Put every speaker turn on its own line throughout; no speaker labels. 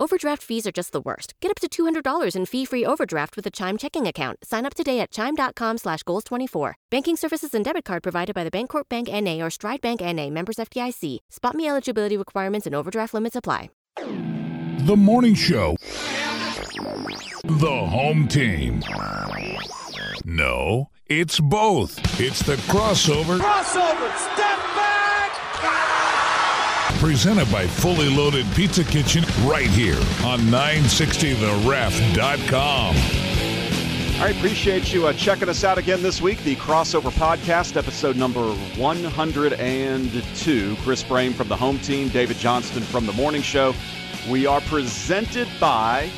Overdraft fees are just the worst. Get up to $200 in fee-free overdraft with a Chime checking account. Sign up today at Chime.com slash Goals24. Banking services and debit card provided by the Bancorp Bank N.A. or Stride Bank N.A. Members FDIC. Spot me eligibility requirements and overdraft limits apply.
The Morning Show. The home team. No, it's both. It's the crossover.
Crossover, step back!
Presented by Fully Loaded Pizza Kitchen right here on 960theref.com.
I appreciate you uh, checking us out again this week. The Crossover Podcast, episode number 102. Chris Brame from the home team, David Johnston from the morning show. We are presented by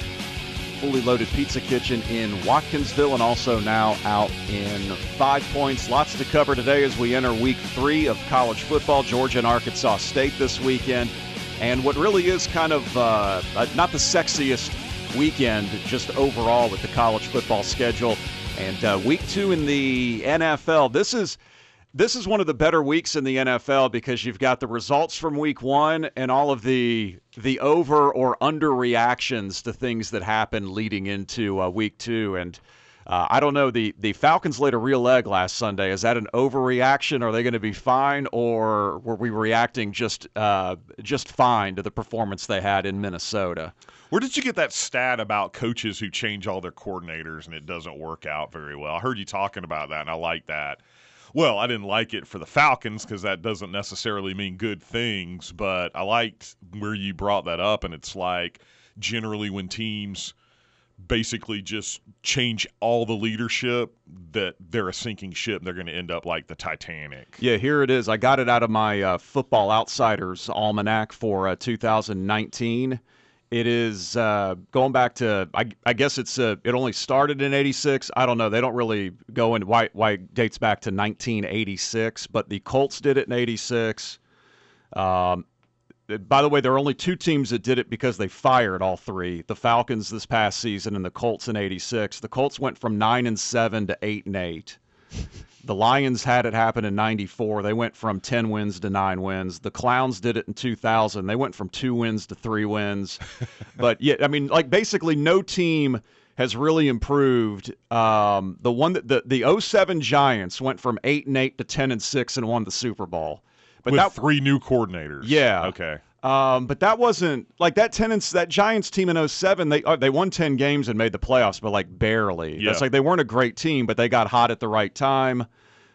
Fully Loaded Pizza Kitchen in Watkinsville and also now out in Five Points. Lots to cover today as we enter week three of college football. Georgia and Arkansas State this weekend. And what really is kind of uh, uh, not the sexiest weekend, just overall with the college football schedule. And uh, week two in the NFL. This is this is one of the better weeks in the NFL because you've got the results from week one and all of the the over or under reactions to things that happened leading into uh, week two. And uh, I don't know the the Falcons laid a real egg last Sunday. Is that an overreaction? Are they going to be fine, or were we reacting just uh, just fine to the performance they had in Minnesota?
Where did you get that stat about coaches who change all their coordinators and it doesn't work out very well? I heard you talking about that, and I like that. Well, I didn't like it for the Falcons because that doesn't necessarily mean good things, but I liked where you brought that up, and it's like generally when teams basically just change all the leadership that they're a sinking ship and they're going to end up like the titanic
Yeah, here it is. I got it out of my uh, Football Outsiders almanac for uh, 2019. It is uh, going back to, I, I guess it's uh, it only started in '86. I don't know. They don't really go into why why it dates back to 1986, but the Colts did it in '86. Um, by the way, there are only two teams that did it because they fired all three: the Falcons this past season and the Colts in '86. The Colts went from nine and seven to eight and eight. The Lions had it happen in 94. They went from 10 wins to 9 wins. The Clowns did it in 2000. They went from 2 wins to 3 wins. but yeah, I mean, like basically no team has really improved. Um, the one that the, the 07 Giants went from 8 and 8 to 10 and 6 and won the Super Bowl. But
with
that
three new coordinators
Yeah.
okay
um, but that wasn't like that tenants that Giants team in 07, they uh, they won 10 games and made the playoffs, but like barely.
Yeah.
That's like they weren't a great team, but they got hot at the right time.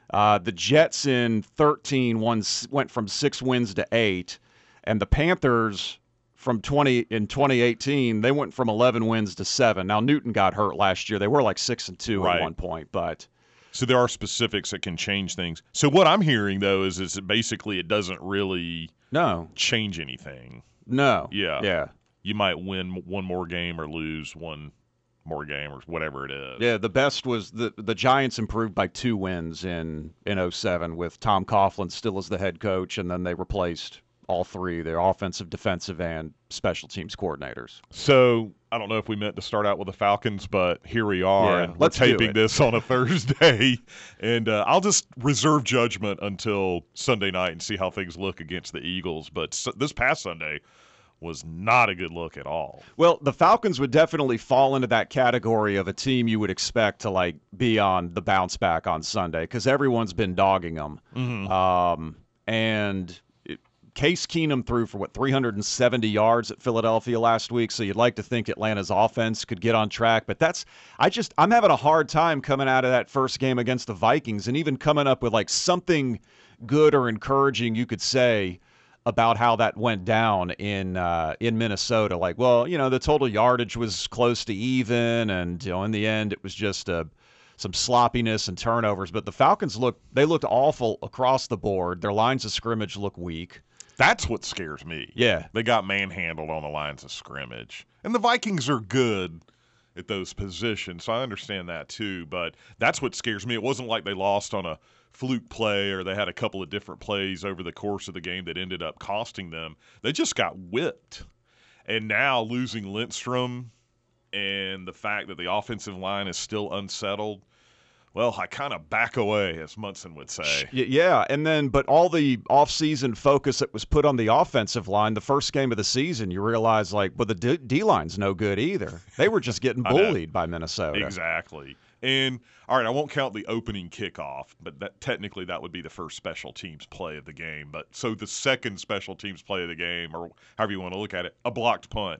Uh, the Jets in 13 won, went from six wins to eight, and the Panthers from 20 in 2018 they went from 11 wins to seven. Now Newton got hurt last year; they were like six and two
Right.
at one point, but
so there are specifics that can change things so what i'm hearing though is is basically it doesn't really
no,
change anything
no,
Yeah.
yeah.
you might win one more game or lose one more game or whatever it is
Yeah, the best was the the Giants improved by two wins in in 07 with Tom Coughlin still as the head coach, and then they replaced all three their offensive, defensive, and special teams coordinators.
So I don't know if we meant to start out with the Falcons, but here we are.
Yeah,
and we're taping this on a Thursday, and uh, I'll just reserve judgment until Sunday night and see how things look against the Eagles. But s- this past Sunday was not a good look at all.
Well, the Falcons would definitely fall into that category of a team you would expect to like be on the bounce back on Sunday because everyone's been dogging them. Um, and Case Keenum threw for what 370 yards at Philadelphia last week, so you'd like to think Atlanta's offense could get on track, but that's I just I'm having a hard time coming out of that first game against the Vikings and even coming up with like something good or encouraging you could say about how that went down in uh, in Minnesota. Like, well, you know, the total yardage was close to even, and you know, in the end, it was just uh, some sloppiness and turnovers. But the Falcons look they looked awful across the board. Their lines of scrimmage look weak.
That's what scares me.
Yeah.
They got manhandled on the lines of scrimmage. And the Vikings are good at those positions, so I understand that too. But that's what scares me. It wasn't like they lost on a fluke play or they had a couple of different plays over the course of the game that ended up costing them. They just got whipped. And now losing Lindstrom and the fact that the offensive line is still unsettled. Well, I kind of back away, as Munson would say.
Yeah, and then but all the offseason focus that was put on the offensive line, the first game of the season, you realize like, well, the D, D line's no good either. They were just getting bullied by Minnesota.
Exactly. And all right, I won't count the opening kickoff, but that technically that would be the first special teams play of the game. But so the second special teams play of the game, or however you want to look at it, a blocked punt.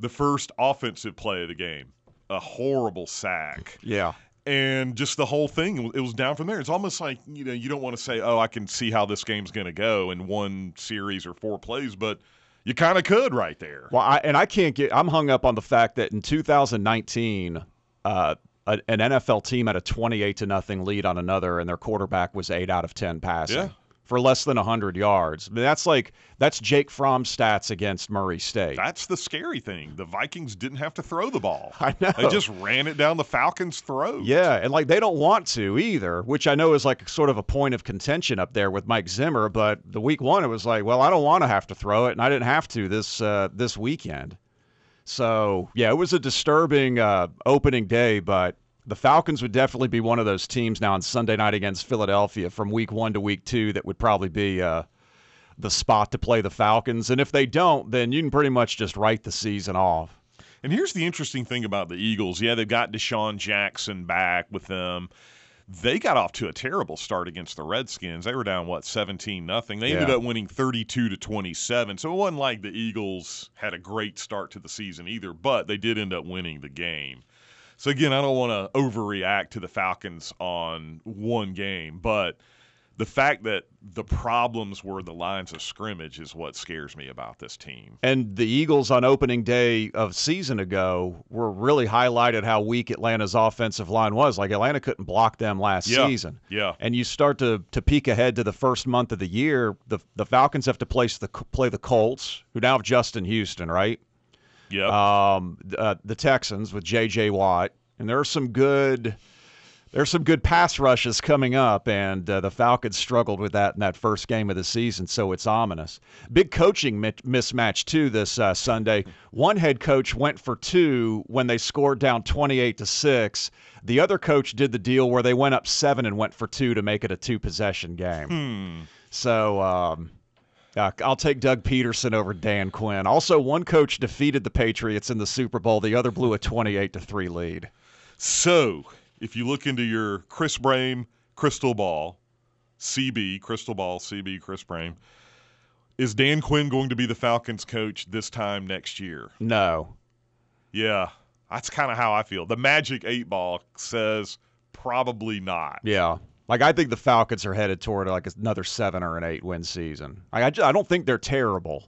The first offensive play of the game, a horrible sack.
Yeah.
And just the whole thing it was down from there it's almost like you know you don't want to say oh i can see how this game's going to go in one series or four plays but you kind of could right there
Well, I, and I can't get. I'm hung up on the fact that in 2019, uh, a, an NFL team had a 28 to nothing lead on another, and their quarterback was eight out of 10 passing
Yeah.
For less than 100 yards. I mean, that's like that's Jake Fromm stats against Murray State.
that's the scary thing the vikings didn't have to throw the ball
I know.
they just ran it down the falcons throat
Yeah, and like they don't want to either, which I know is like sort of a point of contention up there with Mike Zimmer. But the week one, it was like, well, I don't want to have to throw it, and I didn't have to this uh, this weekend. So yeah, it was a disturbing uh, opening day, but the Falcons would definitely be one of those teams now on Sunday night against Philadelphia from week one to week two that would probably be uh, the spot to play the Falcons. And if they don't, then you can pretty much just write the season off.
And here's the interesting thing about the Eagles. Yeah, they've got DeSean Jackson back with them. They got off to a terrible start against the Redskins. They were down what 17 nothing. They ended up winning 32 to 27. So it wasn't like the Eagles had a great start to the season either, but they did end up winning the game. So again, I don't want to overreact to the Falcons on one game, but the fact that the problems were the lines of scrimmage is what scares me about this team.
And the Eagles on opening day of season ago were really highlighted how weak Atlanta's offensive line was. Like Atlanta couldn't block them last
Yeah.
season.
Yeah.
And you start to to peek ahead to the first month of the year. The the Falcons have to place the play the Colts, who now have Justin Houston, right?
Yep.
Um, uh, the Texans with J.J. Watt, and there are some good. There's some good pass rushes coming up, and uh, the Falcons struggled with that in that first game of the season, so it's ominous. Big coaching mi- mismatch too this uh, Sunday. One head coach went for two when they scored down 28 to six. The other coach did the deal where they went up seven and went for two to make it a two possession game. So. Um, uh, I'll take Doug Pederson over Dan Quinn. Also, one coach defeated the Patriots in the Super Bowl. The other blew a 28 to 3 lead.
So, if you look into your Chris Brame crystal ball, CB, crystal ball, CB, Chris Brame, is Dan Quinn going to be the Falcons coach this time next year?
No.
Yeah, that's kind of how I feel. The Magic 8 ball says probably not.
Yeah. Like, I think the Falcons are headed toward like another seven or an eight win season. I, I, ju- I don't think they're terrible,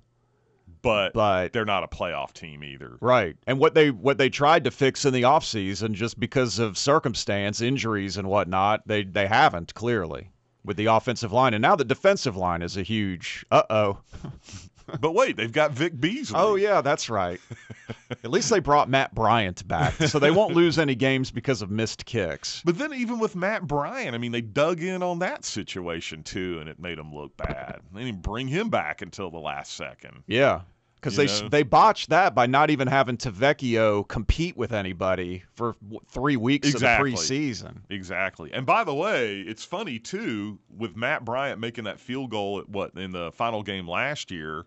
But,
but.
they're not a playoff team either.
Right. And what they what they tried to fix in the offseason, just because of circumstance, injuries and whatnot, they they haven't clearly with the offensive line. And now the defensive line is a huge uh oh.
but wait, they've got Vic Beasley.
Oh yeah, that's right. At least they brought Matt Bryant back, so they won't lose any games because of missed kicks.
But then even with Matt Bryant, I mean, they dug in on that situation too, and it made them look bad. They didn't bring him back until the last second.
Yeah, because they
know?
they botched that by not even having Tavecchio compete with anybody for three weeks
Exactly.
of the preseason.
Exactly. And by the way, it's funny too with Matt Bryant making that field goal at what in the final game last year.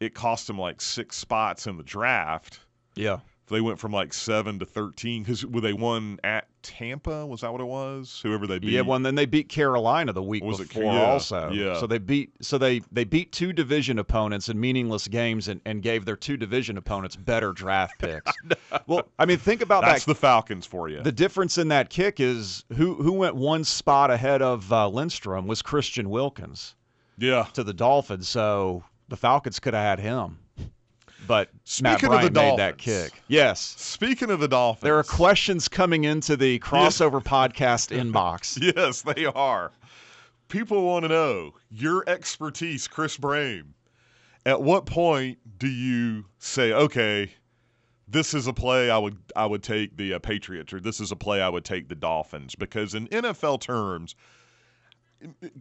It cost him like six spots in the draft.
Yeah,
They went from like seven to thirteen because they won at Tampa. Was that what it was? Whoever they beat.
yeah. Well, and then they beat Carolina the week
Was it-
before
yeah,
also.
yeah.
So they beat so they they beat two division opponents in meaningless games and, and gave their two division opponents better draft picks. well, I mean, think about
That's
that.
the Falcons for you.
The difference in that kick is who who went one spot ahead of uh, Lindstrom was Christian Wilkins
yeah.
to the Dolphins, so the Falcons could have had him. But Matt
Speaking of the
Bryant made that kick. Yes.
Speaking of the Dolphins,
There are questions coming into the crossover podcast inbox.
Yes, they are. People want to know your expertise, Chris Brame. At what point do you say, okay, this is a play I would I would take the uh, Patriots, or this is a play I would take the Dolphins? Because in NFL terms,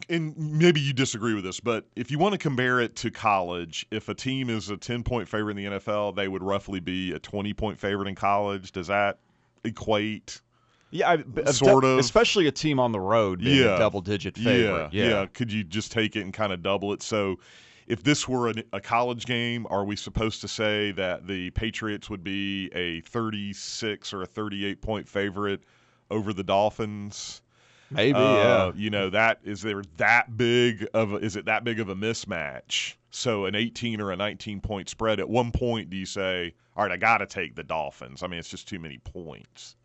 and maybe you disagree with this, but if you want to compare it to college, if a team is a 10 point favorite in the NFL, they would roughly be a 20 point favorite in college. Does that equate?
Yeah, I,
Sort of.
especially a team on the road being
Yeah.
a double-digit favorite.
Yeah, yeah. Could you just take it and kind of double it? So, if this were a, a college game, are we supposed to say that the Patriots would be a 36 or a 38 point favorite over the Dolphins?
Maybe.
Uh,
yeah,
You know, that is there that big of a, is it that big of a mismatch? So an 18 or a 19 point spread. At one point, do you say, all right, I got to take the Dolphins? I mean, it's just too many points.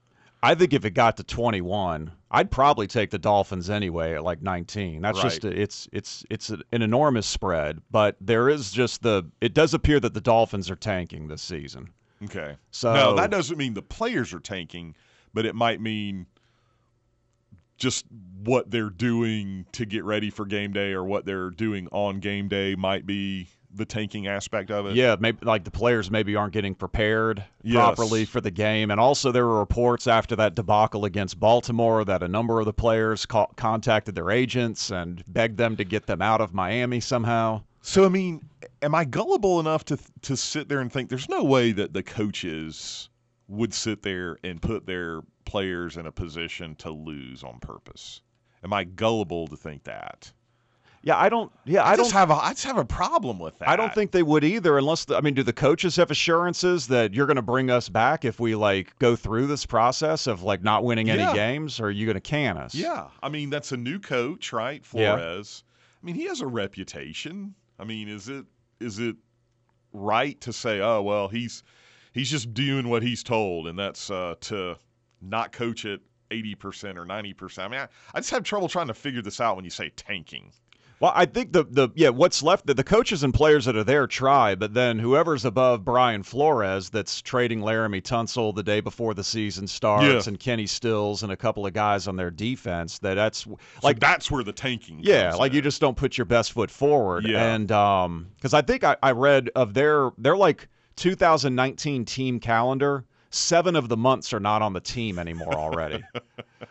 I think if it got to 21, I'd probably take the Dolphins anyway at like 19. That's just
Right.
a, it's it's it's an enormous spread, but there is just the it does appear that the Dolphins are tanking this season.
Okay.
So
no, that doesn't mean the players are tanking, but it might mean just what they're doing to get ready for game day or what they're doing on game day might be the tanking aspect of it.
Yeah, maybe like the players maybe aren't getting prepared
Yes.
properly for the game, and also there were reports after that debacle against Baltimore that a number of the players ca- contacted their agents and begged them to get them out of Miami somehow.
So I mean, am I gullible enough to to sit there and think there's no way that the coaches would sit there and put their players in a position to lose on purpose? Am I gullible to think that?
Yeah, I don't. Yeah,
I,
I,
just
don't.
have a I just have a problem with that.
I don't think they would either, unless the, I mean, do the coaches have assurances that you're going to bring us back if we like go through this process of like not winning any
Yeah.
games, or are you going to can us?
Yeah, I mean that's a new coach, right?
Yeah.
Flores. I mean he has a reputation. I mean, is it is it right to say, oh well, he's he's just doing what he's told, and that's uh, to not coach at eighty percent or ninety percent? I mean, I, I just have trouble trying to figure this out when you say tanking.
Well, I think the the yeah, what's left the, the coaches and players that are there try, but then whoever's above Brian Flores that's trading Laremy Tunsil the day before the season starts
Yeah.
and Kenny Stills and a couple of guys on their defense that that's
Like
like
that's where the tanking.
yeah, like you just don't put your best foot forward.
Yeah.
And um cuz I think I, I read of their their like 2019 team calendar, 7 of the months are not on the team anymore already.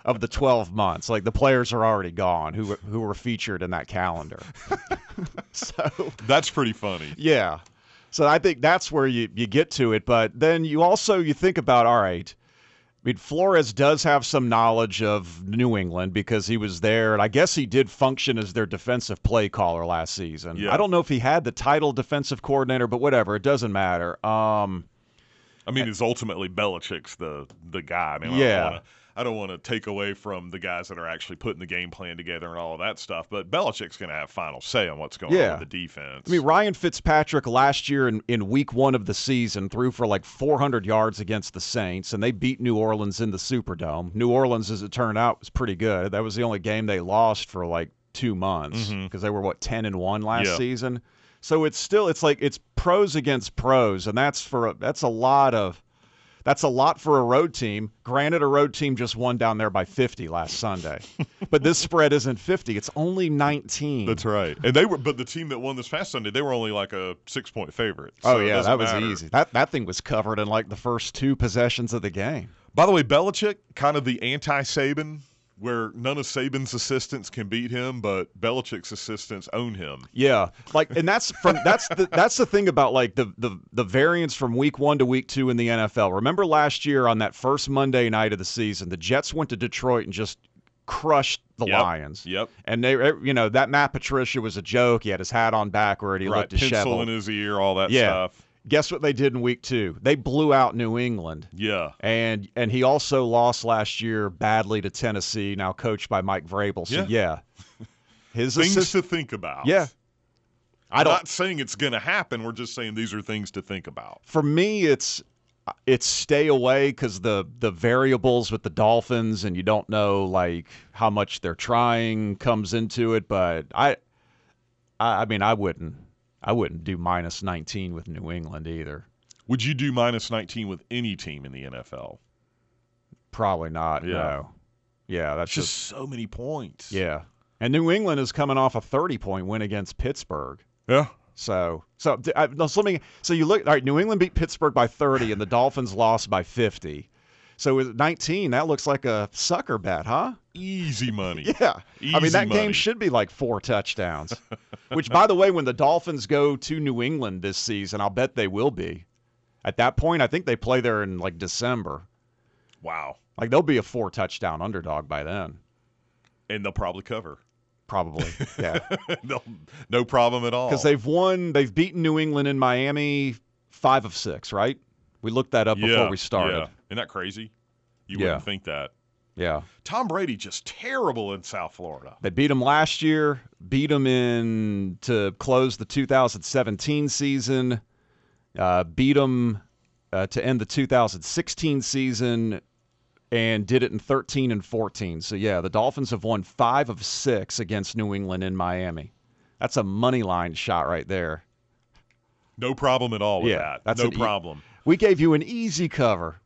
of the 12 months, like the players are already gone who were- who were featured in that calendar. so
that's pretty funny.
yeah. So I think that's where you, you get to it. But then you also you think about all right. I mean, Flores does have some knowledge of New England because he was there, and I guess he did function as their defensive play caller last season.
Yeah.
I don't know if he had the title defensive coordinator, but whatever, it doesn't matter. Um,
I mean, it's ultimately Belichick's the the guy. I mean,
Yeah.
I don't wanna, I don't want to take away from the guys that are actually putting the game plan together and all of that stuff, but Belichick's going to have final say on what's going
Yeah.
on with the defense.
I mean, Ryan Fitzpatrick last year in, in week one of the season threw for like 400 yards against the Saints, and they beat New Orleans in the Superdome. New Orleans, as it turned out, was pretty good. That was the only game they lost for like two months mm-hmm. because they were, what, 10 and 1 last
Yeah.
season? So it's still, it's like, it's pros against pros, and that's for, a, that's a lot of. That's a lot for a road team. Granted, a road team just won down there by 50 last Sunday, but this spread isn't 50; it's only 19.
That's right. And they were, but the team that won this past Sunday, they were only like a six point favorite.
Oh
So it
yeah, that was
matter.
easy. That that thing was covered in like the first two possessions of the game.
By the way, Belichick, kind of the anti Saban, where none of Saban's assistants can beat him, but Belichick's assistants own him.
Yeah, like, and that's from that's the that's the thing about like the the the variance from week one to week two in the NFL. Remember last year on that first Monday night of the season, the Jets went to Detroit and just crushed the
Yep.
Lions.
Yep.
And they, eh, you know, that Matt Patricia was a joke. He had his hat on backward. He
right.
looked
Pencil in his ear, all that
Yeah.
stuff.
Guess what they did in week two? They blew out New England.
Yeah.
And and he also lost last year badly to Tennessee, now coached by Mike Vrabel. So yeah, his
Things
assist-
to think about.
yeah. I
I'm
don't.
not saying it's going to happen. We're just saying these are things to think about.
For me, it's it's stay away because the the variables with the Dolphins and you don't know like how much they're trying comes into it. But I, I, I mean, I wouldn't I wouldn't do minus nineteen with New England either.
Would you do minus 19 with any team in the NFL?
Probably not.
Yeah.
No. Yeah, that's just
just so many points.
yeah. And New England is coming off a thirty point win against Pittsburgh.
Yeah.
So, so d- I, no, so let me. So you look. All right, New England beat Pittsburgh by 30, and the Dolphins lost by 50. So with 19, that looks like a sucker bet, huh?
Easy money.
Yeah. I mean,
Easy
that game should be like four touchdowns. Which, by the way, when the Dolphins go to New England this season, I'll bet they will be. At that point, I think they play there in like December.
Wow.
Like they'll be a four touchdown underdog by then.
And they'll probably cover.
Probably. Yeah.
no, no problem at all.
Because they've won, they've beaten New England in Miami five of six, right? We looked that up
yeah,
before we started.
Yeah. Isn't that crazy? You
Yeah.
wouldn't think that.
Yeah.
Tom Brady just terrible in South Florida.
They beat him last year, beat him in to close the 2017 season, uh, beat him uh, to end the 2016 season, and did it in 13 and 14. So, yeah, the Dolphins have won five of six against New England in Miami. That's a money line shot right there.
No problem at all with
Yeah,
that.
that's
no
an e-
problem.
We gave you an easy cover.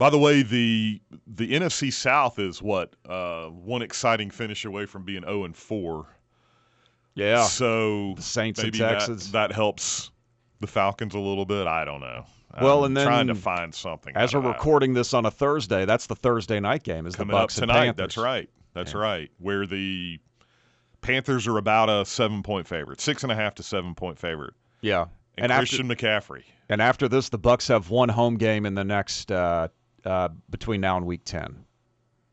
By the way, the the NFC South is what uh, one exciting finish away from being 0 and 4.
Yeah.
So
The Saints and
maybe that-
Texans.
That, helps the Falcons a little bit. I don't know.
Well,
I'm
and then
trying to find something.
As we're recording this on a Thursday, that's the Thursday night game. Is
coming
the Bucks
up tonight.
Panthers.
That's right. That's right. Where the Panthers are about a seven point favorite, six and a half to seven point favorite.
Yeah.
And,
And
Christian McCaffrey.
And after this, the Bucks have one home game in the next uh, uh, between now and week ten.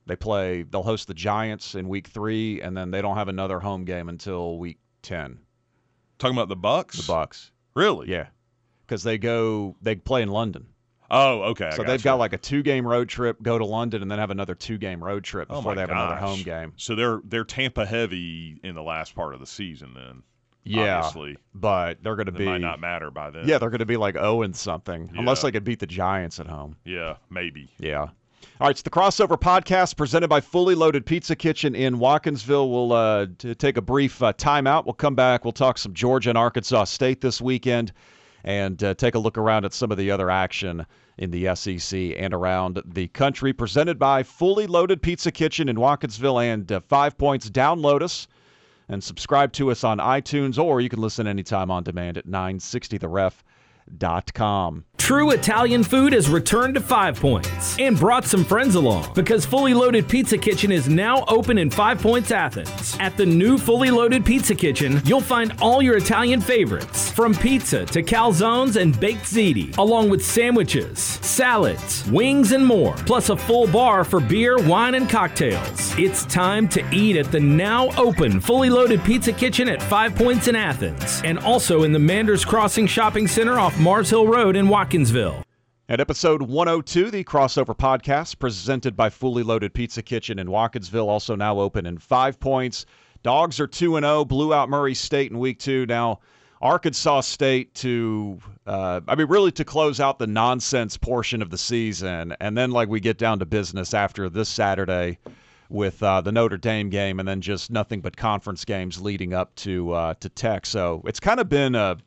They play. They'll host the Giants in week three, and then they don't have another home game until week ten.
Talking about the Bucks.
The Bucks.
Really?
Yeah, because they go. They play in London,
Oh, okay.
So they've
gotcha.
got like a two-game road trip, go to London, and then have another two-game road trip
Oh
before
my
they have another home game.
So they're they're Tampa heavy in the last part of the season. Then
Yeah,
obviously
but they're going to be.
might not matter by then.
Yeah, they're going to be like zero and something, unless they could beat the Giants at home.
yeah, maybe.
Yeah. All right, it's the crossover podcast presented by Fully Loaded Pizza Kitchen in Watkinsville. We'll uh, t- take a brief uh, timeout. We'll come back. We'll talk some Georgia and Arkansas State this weekend and uh, take a look around at some of the other action in the SEC and around the country. Presented by Fully Loaded Pizza Kitchen in Watkinsville and uh, Five Points. Download us and subscribe to us on iTunes, or you can listen anytime on demand at 960theref.com.
True Italian food has returned to Five Points and brought some friends along because Fully Loaded Pizza Kitchen is now open in Five Points, Athens. At the new Fully Loaded Pizza Kitchen, you'll find all your Italian favorites, from pizza to calzones and baked ziti, along with sandwiches, salads, wings, and more, plus a full bar for beer, wine, and cocktails. It's time to eat at the now open Fully Loaded Pizza Kitchen at Five Points in Athens, and also in the Manders Crossing Shopping Center off Mars Hill Road in Watkinsville.
At episode 102, the crossover podcast presented by Fully Loaded Pizza Kitchen in Watkinsville, also now open in Five Points. Dogs are 2 and 0, blew out Murray State in week two. Now, Arkansas State to, uh, I mean, really to close out the nonsense portion of the season. And then, like, we get down to business after this Saturday with uh, the Notre Dame game and then just nothing but conference games leading up to, uh, to Tech. So it's kind of been a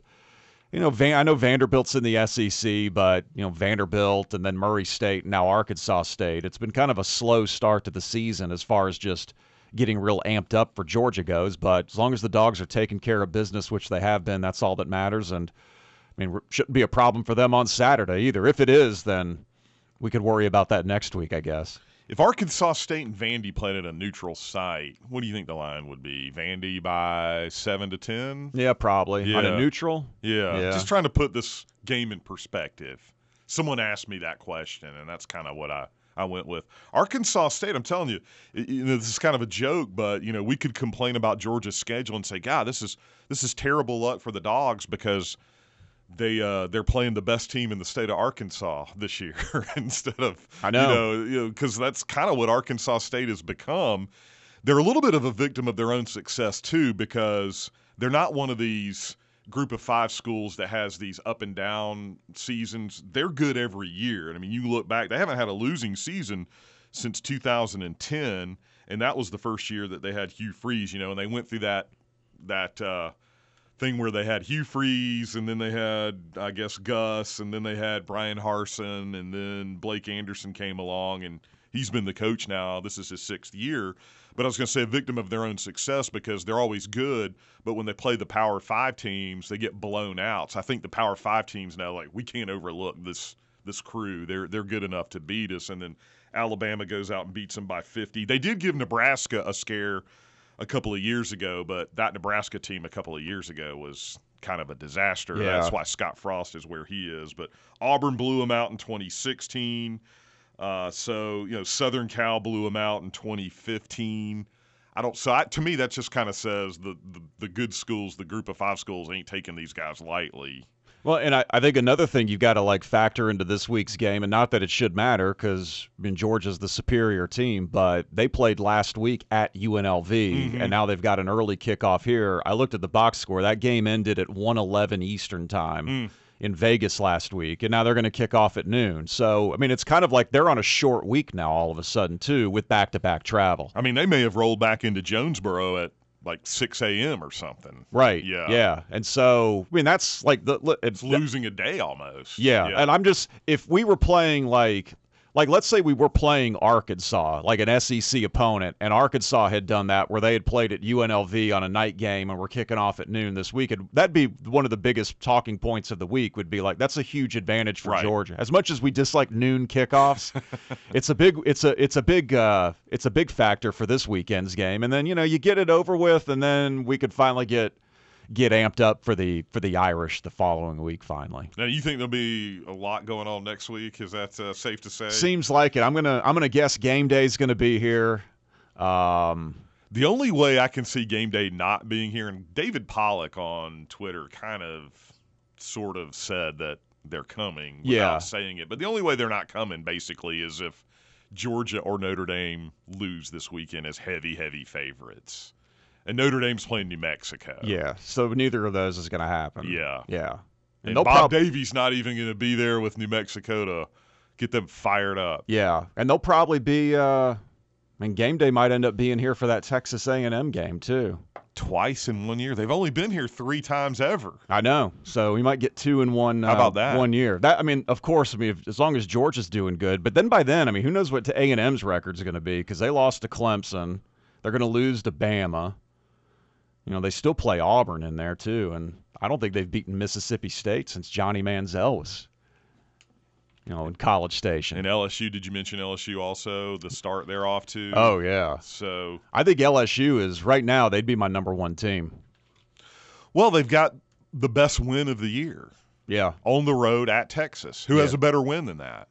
you know, Van, I know Vanderbilt's in the SEC, but you know Vanderbilt and then Murray State and now Arkansas State. It's been kind of a slow start to the season as far as just getting real amped up for Georgia goes. But as long as the dogs are taking care of business, which they have been, that's all that matters. And I mean, shouldn't be a problem for them on Saturday either. If it is, then we could worry about that next week, I guess.
If Arkansas State and Vandy played at a neutral site, what do you think the line would be? Vandy by seven to ten?
Yeah, probably on a neutral.
Yeah.
Yeah.
Just trying to put this game in perspective. Someone asked me that question, and that's kind of what I, I went with. Arkansas State, I'm telling you, you know, this is kind of a joke, but you know, we could complain about Georgia's schedule and say, God, this is this is terrible luck for the dogs because they uh, they're playing the best team in the state of Arkansas this year instead of
I know.
you know you know because that's kind of what Arkansas State has become. They're a little bit of a victim of their own success too because they're not one of these group of five schools that has these up and down seasons. They're good every year. And I mean, you look back, they haven't had a losing season since 2010, and that was the first year that they had Hugh Freeze, you know, and they went through that that uh, thing where they had Hugh Freeze, and then they had, I guess, Gus, and then they had Bryan Harsin, and then Blake Anderson came along, and he's been the coach now. This is his sixth year. But I was going to say a victim of their own success because they're always good, but when they play the Power Five teams, they get blown out. So I think the Power Five teams now, like, we can't overlook this this crew. They're they're good enough to beat us, and then Alabama goes out and beats them by 50. They did give Nebraska a scare a couple of years ago, but that Nebraska team a couple of years ago was kind of a disaster.
Yeah.
That's why Scott Frost is where he is. But Auburn blew him out in 2016. Uh, so you know, Southern Cal blew him out in 2015. I don't. So I, to me, that just kind of says the, the the good schools, the group of five schools, ain't taking these guys lightly.
Well, and I, I think another thing you've got to like factor into this week's game, and not that it should matter because I mean, Georgia's the superior team, but they played last week at UNLV,
Mm-hmm.
and now they've got an early kickoff here. I looked at the box score; that game ended at 1:11 Eastern time.
Mm.
In Vegas last week, and now they're going to kick off at noon. So, I mean, it's kind of like they're on a short week now, all of a sudden, too, with back to back travel.
I mean, they may have rolled back into Jonesboro at like 6 a.m. or something.
Right.
Yeah.
Yeah. And so, I mean, that's like the.
It's losing a day almost.
Yeah, and I'm just if we were playing like like let's say we were playing Arkansas, like an SEC opponent, and Arkansas had done that where they had played at UNLV on a night game and we're kicking off at noon this week. And that'd be one of the biggest talking points of the week would be like that's a huge advantage for
Right.
Georgia. As much as we dislike noon kickoffs, it's a big it's a it's a big uh, it's a big factor for this weekend's game. And then you know you get it over with, and then we could finally get get amped up for the for the Irish the following week finally.
Now, you think there'll be a lot going on next week? Is that uh, safe to say?
Seems like it. I'm gonna I'm gonna guess game day's gonna be here. Um,
The only way I can see game day not being here, and David Pollack on Twitter kind of sort of said that they're coming without
Yeah.
saying it. But the only way they're not coming basically is if Georgia or Notre Dame lose this weekend as heavy, heavy favorites. And Notre Dame's playing New Mexico.
yeah. So neither of those is gonna happen.
Yeah.
Yeah.
And
they'll
Bob
prob-
Davie's not even going to be there with New Mexico to get them fired up.
Yeah, and they'll probably be. Uh, I mean, game day might end up being here for that Texas A&M game too.
Twice in one year. They've only been here three times ever.
I know. So we might get two in one.
How
uh,
about that?
One year. That I mean, of course. I mean, if, as long as Georgia's doing good, but then by then, I mean, who knows what A and M's record's going to be? Because they lost to Clemson. They're going to lose to Bama. You know, they still play Auburn in there too, and I don't think they've beaten Mississippi State since Johnny Manziel was, you know, in College Station.
And LSU, did you mention LSU also? The start they're off to.
oh yeah,
So,
I think LSU is right now. They'd be my number one team.
well, they've got the best win of the year
Yeah,
on the road at Texas. Who has a better win than that?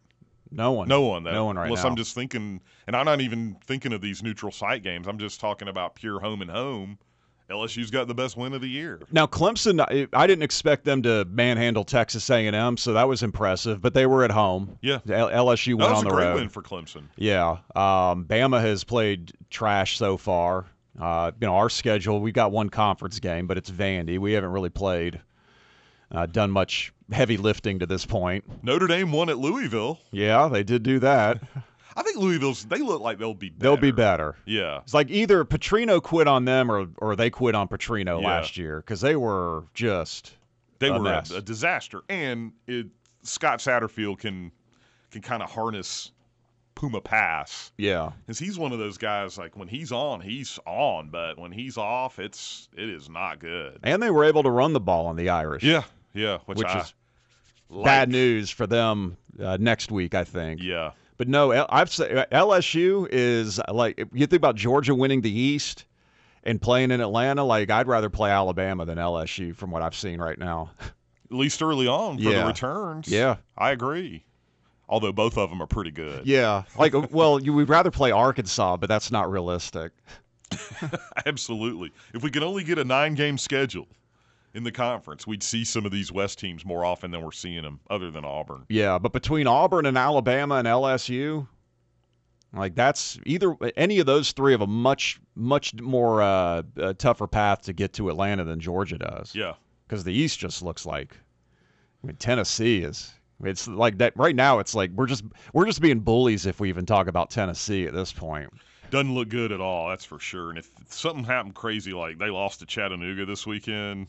no one.
No one. That,
No one right
unless
now.
I'm just thinking, and I'm not even thinking of these neutral site games. I'm just talking about pure home and home. LSU's got the best win of the year.
Now Clemson, I- I didn't expect them to manhandle Texas A&M, so that was impressive. But they were at home.
Yeah.
L- LSU
That
went
was
on
a
the
great
road.
win for Clemson.
Yeah, um, Bama has played trash so far. Uh, you know, our schedule, we've got one conference game, but it's Vandy. We haven't really played, uh, done much heavy lifting to this point.
Notre Dame won at Louisville.
Yeah, they did do that.
I think Louisville's. They look like they'll be. Better.
They'll be better.
Yeah.
It's like either Petrino quit on them or or they quit on Petrino
Yeah.
last year because they were just
They
a
were a, a disaster, and it, Scott Satterfield can can kind of harness Puma Pass
yeah.
because he's one of those guys. Like when he's on, he's on, but when he's off, it's it is not good.
And they were able to run the ball on the Irish.
Yeah, yeah, which,
Which is
like.
Bad news for them uh, next week, I think.
Yeah,
But no, I've LSU is like you think about Georgia winning the East and playing in Atlanta. Like I'd rather play Alabama than LSU from what I've seen right now.
at least early on for
Yeah.
the returns.
Yeah.
I agree. Although both of them are pretty good.
Yeah, like uh, well, you, we'd rather play Arkansas, but that's not realistic.
Absolutely. If we could only get a nine game schedule in the conference, we'd see some of these West teams more often than we're seeing them, other than Auburn.
Yeah, but between Auburn and Alabama and LSU, like that's either any of those three have a much much more uh, uh, tougher path to get to Atlanta than Georgia does.
Yeah.
because the East just looks like. I mean, Tennessee is. It's like that right now. It's like we're just we're just being bullies if we even talk about Tennessee at this point.
Doesn't look good at all, that's for sure. And if something happened crazy like they lost to Chattanooga this weekend,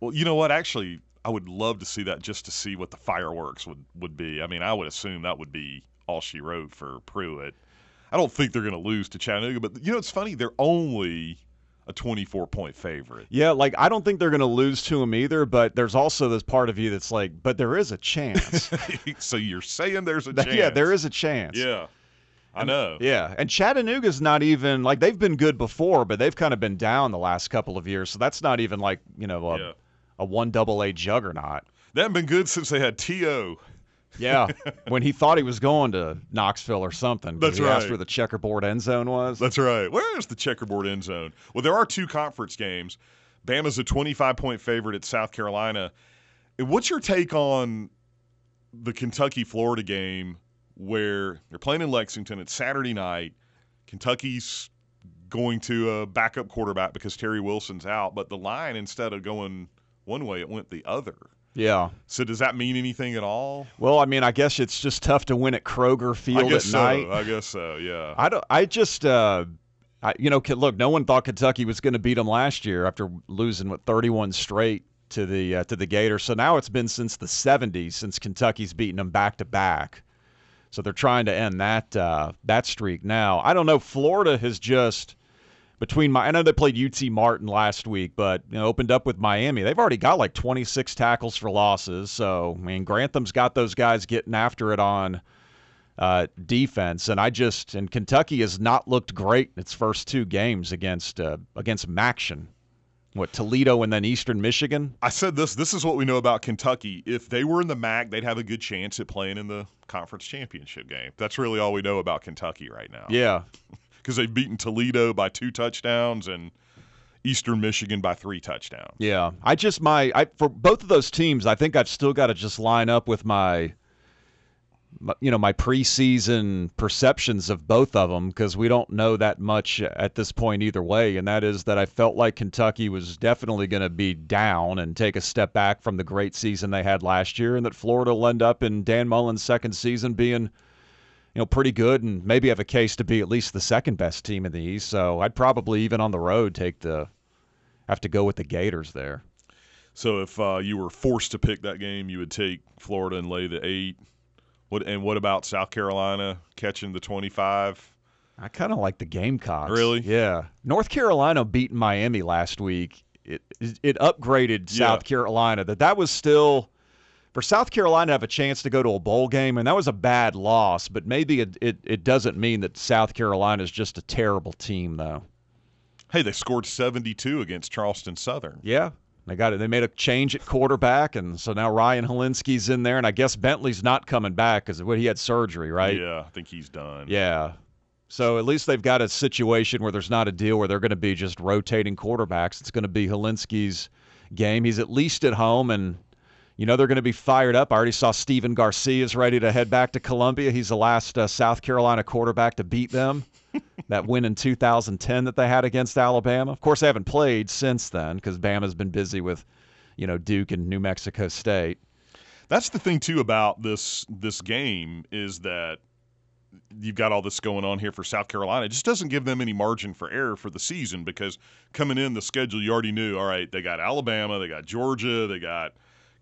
well, you know what? Actually, I would love to see that just to see what the fireworks would, would be. I mean, I would assume that would be all she wrote for Pruitt. I don't think they're going to lose to Chattanooga, but you know, it's funny. They're only a 24 point favorite.
Yeah, like I don't think they're going to lose to him either. But there's also this part of you that's like, but there is a chance.
so you're saying there's a chance?
yeah, there is a chance.
Yeah, I know.
Yeah, and Chattanooga's not even like they've been good before, but they've kind of been down the last couple of years. So that's not even like you know a,
Yeah.
A one double A juggernaut.
They haven't been good since they had T.O.
Yeah, when he thought he was going to Knoxville or something.
That's
he asked where the checkerboard end zone was.
That's right. Where's the checkerboard end zone? Well, there are two conference games. Bama's a 25 point favorite at South Carolina. What's your take on the Kentucky Florida game where they're playing in Lexington? It's Saturday night. Kentucky's going to a backup quarterback because Terry Wilson's out, but the line, instead of going one way, it went the other.
yeah.
So does that mean anything at all?
Well, I mean, I guess it's just tough to win at Kroger Field
I guess
at
so.
night.
I guess so. Yeah.
I don't. I just. Uh, I, you know, look. No one thought Kentucky was going to beat them last year after losing what 31 straight to the uh, to the Gators. So now it's been since the 70s since Kentucky's beaten them back to back. So they're trying to end that uh, that streak now. I don't know. Florida has just between my. I know they played UT Martin last week, but you know, opened up with Miami. They've already got like 26 tackles for losses. So I mean, Grantham's got those guys getting after it on uh, defense, and I just and Kentucky has not looked great in its first two games against uh, against MACtion. What Toledo and then Eastern Michigan?
I said this. This is what we know about Kentucky. If they were in the MAC, they'd have a good chance at playing in the conference championship game. That's really all we know about Kentucky right now.
Yeah,
because they've beaten Toledo by two touchdowns and Eastern Michigan by three touchdowns.
yeah. I just my I for both of those teams, I think I've still got to just line up with my, my you know my preseason perceptions of both of them because we don't know that much at this point either way, and that is that I felt like Kentucky was definitely going to be down and take a step back from the great season they had last year, and that Florida will end up in Dan Mullen's second season being you know, pretty good and maybe have a case to be at least the second best team in the East. So I'd probably even on the road take the have to go with the Gators there.
So if uh, you were forced to pick that game, you would take Florida and lay the eight. What and what about South Carolina catching the twenty-five?
I kind of like the Gamecocks.
Really?
Yeah. North Carolina beat Miami last week. It it upgraded
Yeah.
South Carolina. That that was still for South Carolina to have a chance to go to a bowl game, and that was a bad loss. But maybe it it, it doesn't mean that South Carolina is just a terrible team, though.
Hey, they scored seventy-two against Charleston Southern.
Yeah. They got it. They made a change at quarterback, and so now Ryan Hilinski's in there, and I guess Bentley's not coming back because he had surgery, right?
Yeah, I think he's done.
Yeah. So at least they've got a situation where there's not a deal where they're going to be just rotating quarterbacks. It's going to be Helinski's game. He's at least at home, and you know they're going to be fired up. I already saw Stephen Garcia is ready to head back to Columbia. He's the last uh, South Carolina quarterback to beat them. that win in 2010 that they had against Alabama. Of course, they haven't played since then because Bama's been busy with, you know, Duke and New Mexico State.
That's the thing too about this this game is that you've got all this going on here for South Carolina. It just doesn't give them any margin for error for the season because coming in the schedule, you already knew. All right, they got Alabama, they got Georgia, they got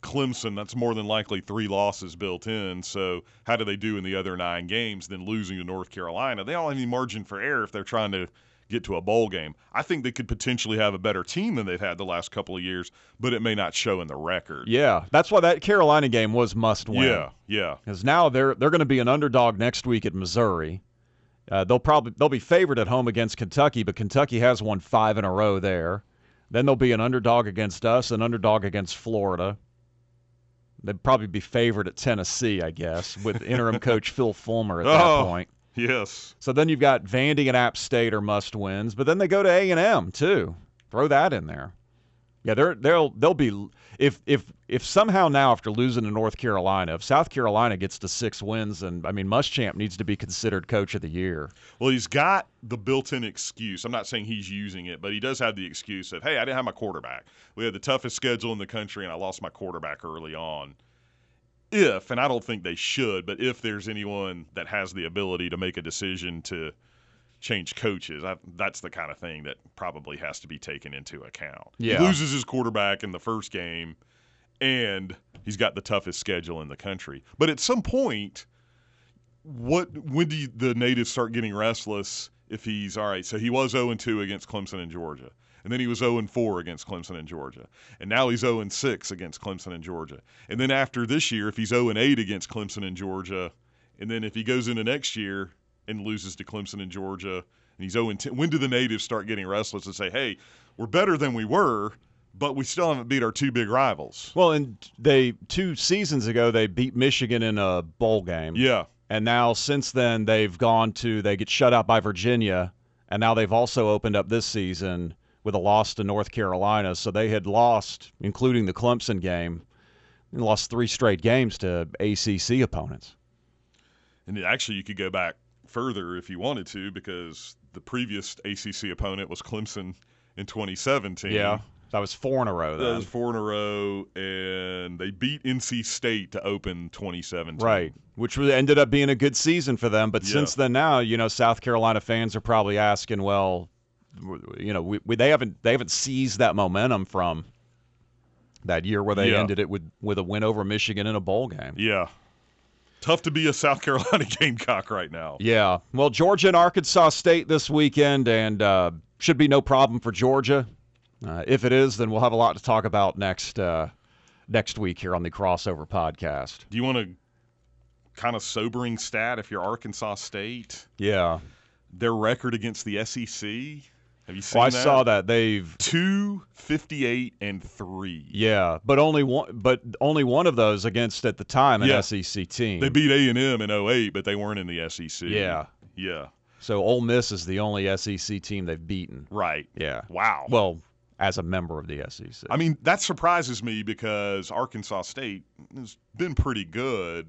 Clemson. That's more than likely three losses built in. So how do they do in the other nine games? Then losing to North Carolina, they don't have any margin for error if they're trying to get to a bowl game. I think they could potentially have a better team than they've had the last couple of years, but it may not show in the record.
Yeah, that's why that Carolina game was must win.
yeah, yeah.
because now they're they're going to be an underdog next week at Missouri. Uh, they'll probably they'll be favored at home against Kentucky, but Kentucky has won five in a row there. Then they'll be an underdog against us, an underdog against Florida. They'd probably be favored at Tennessee, I guess, with interim coach Phil Fulmer at that
Oh.
point.
Yes.
So then you've got Vandy and App State are must wins, but then they go to A and M too. Throw that in there. Yeah, they're they'll they'll be if if if somehow now after losing to North Carolina, if South Carolina gets to six wins, and I mean Muschamp needs to be considered coach of the year.
Well, he's got the built-in excuse. I'm not saying he's using it, but he does have the excuse of, "Hey, I didn't have my quarterback. We had the toughest schedule in the country, and I lost my quarterback early on." If, and I don't think they should, but if there's anyone that has the ability to make a decision to change coaches, I, that's the kind of thing that probably has to be taken into account.
Yeah.
He loses his quarterback in the first game, and he's got the toughest schedule in the country. But at some point, what when do you, the natives start getting restless if he's all right? So he was 0 2 against Clemson and Georgia. And then he was 0 4 against Clemson and Georgia. And now he's 0 6 against Clemson and Georgia. And then after this year, if he's 0 8 against Clemson and Georgia, and then if he goes into next year and loses to Clemson and Georgia, and he's 0 10, when do the natives start getting restless and say, hey, we're better than we were, but we still haven't beat our two big rivals.
Well, and they two seasons ago they beat Michigan in a bowl game.
Yeah.
And now since then they've gone to they get shut out by Virginia, and now they've also opened up this season with a loss to North Carolina. So they had lost, including the Clemson game, and lost three straight games to ACC opponents.
And actually, you could go back further if you wanted to, because the previous ACC opponent was Clemson in 2017.
Yeah, that was four in a row. Then.
That was four in a row, and they beat NC State to open 2017.
Right, which ended up being a good season for them. But
Yeah.
since then, now you know South Carolina fans are probably asking, well, you know, we, we, they haven't they haven't seized that momentum from that year where they
Yeah.
ended it with with a win over Michigan in a bowl game.
Yeah. Tough to be a South Carolina Gamecock right now.
Yeah. Well, Georgia and Arkansas State this weekend, and uh, should be no problem for Georgia. Uh, if it is, then we'll have a lot to talk about next uh, next week here on the Crossover Podcast.
Do you want a kind of sobering stat if you're Arkansas State?
Yeah.
Their record against the SEC. Have you seen
Well, I
that?
saw that they've
Two fifty-eight and three.
Yeah, but only one, but only one of those against at the time an
Yeah.
SEC team.
They beat A and M in 08, but they weren't in the SEC.
Yeah.
Yeah.
so Ole Miss is the only SEC team they've beaten.
Right.
Yeah.
Wow.
Well, as a member of the SEC.
I mean, that surprises me because Arkansas State has been pretty good.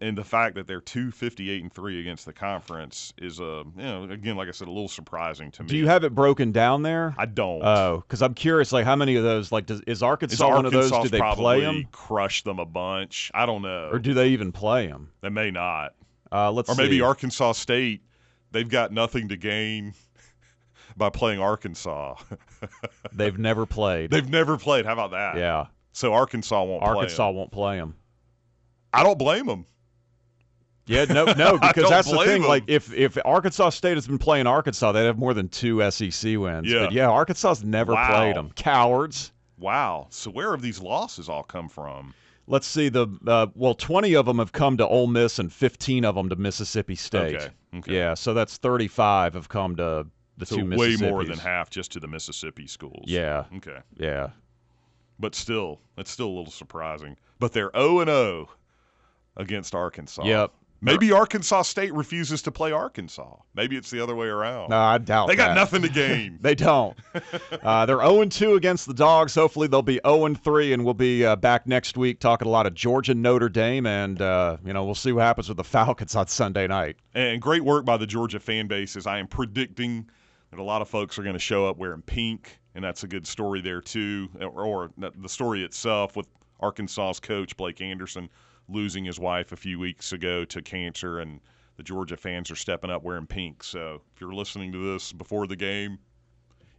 And the fact that they're 258 and 3 against the conference is, uh, you know, again, like I said, a little surprising to me.
Do you have it broken down there?
I don't.
Oh, because I'm curious. Like, how many of those? Like, does, is Arkansas
Is
one of those? Do they play them,
crush them a bunch? I don't know.
or do they even play them?
they may not.
Uh, let's
Or maybe
see.
Arkansas State, they've got nothing to gain by playing Arkansas.
They've never played.
They've never played. How about that?
yeah,
So Arkansas won't play.
Arkansas won't play them.
I don't blame them.
Yeah, no, no, because that's the
thing.
thing.
'em.
Like, if if Arkansas State has been playing Arkansas, they'd have more than two SEC wins.
Yeah.
But yeah, Arkansas's never
Wow.
played them. Cowards.
Wow. So where have these losses all come from?
Let's see the uh, well, twenty of them have come to Ole Miss, and fifteen of them to Mississippi State.
Okay, okay.
Yeah, so that's thirty-five have come to the
So
two
way more than half just to the Mississippi schools.
Yeah,
Okay.
yeah.
But still, that's still a little surprising. But they're 0 and 0 against Arkansas.
Yep.
Maybe Arkansas State refuses to play Arkansas. Maybe it's the other way around.
No, I doubt
they got
that.
nothing to gain.
They don't. uh, they're 0 2 against the Dogs. Hopefully, they'll be 0 3, and we'll be uh, back next week talking a lot of Georgia Notre Dame, and uh, you know we'll see what happens with the Falcons on Sunday night.
And great work by the Georgia fan base as I am predicting that a lot of folks are going to show up wearing pink, and that's a good story there too. Or, or the story itself with Arkansas's coach Blake Anderson losing his wife a few weeks ago to cancer, and the Georgia fans are stepping up wearing pink. So if you're listening to this before the game,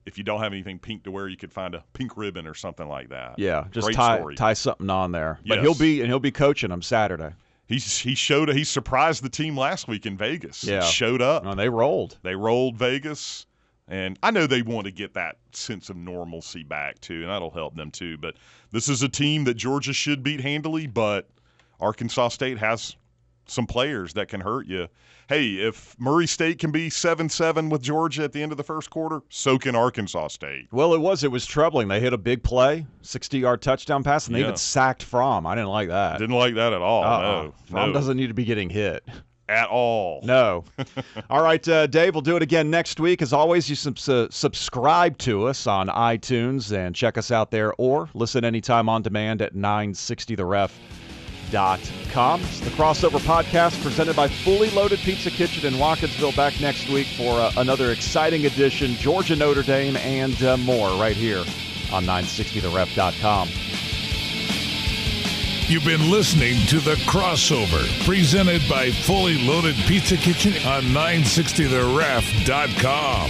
if you don't have anything pink to wear, you could find a pink ribbon or something like that.
Yeah, just
Great
tie
story.
tie something on there. But
Yes.
he'll be and he'll be coaching them Saturday.
He's he showed he surprised the team last week in Vegas.
Yeah.
showed up.
Oh, they rolled.
They rolled Vegas, and I know they want to get that sense of normalcy back too, and that'll help them too. But this is a team that Georgia should beat handily, but Arkansas State has some players that can hurt you. Hey, if Murray State can be 7 7 with Georgia at the end of the first quarter, so can Arkansas State.
Well, it was it was troubling. They hit a big play, sixty-yard touchdown pass, and they
Yeah.
even sacked Fromm. I didn't like that.
Didn't like that at all.
Uh-uh.
No,
Fromm
no,
doesn't need to be getting hit.
at all.
No. All right, uh, Dave, we'll do it again next week. As always, you sub- su- subscribe to us on iTunes and check us out there, or listen anytime on demand at 960theref.com. It's the Crossover Podcast presented by Fully Loaded Pizza Kitchen in Watkinsville. Back next week for uh, another exciting edition, Georgia Notre Dame, and uh, more right here on 960theref.com.
You've been listening to The Crossover, presented by Fully Loaded Pizza Kitchen on 960theref.com.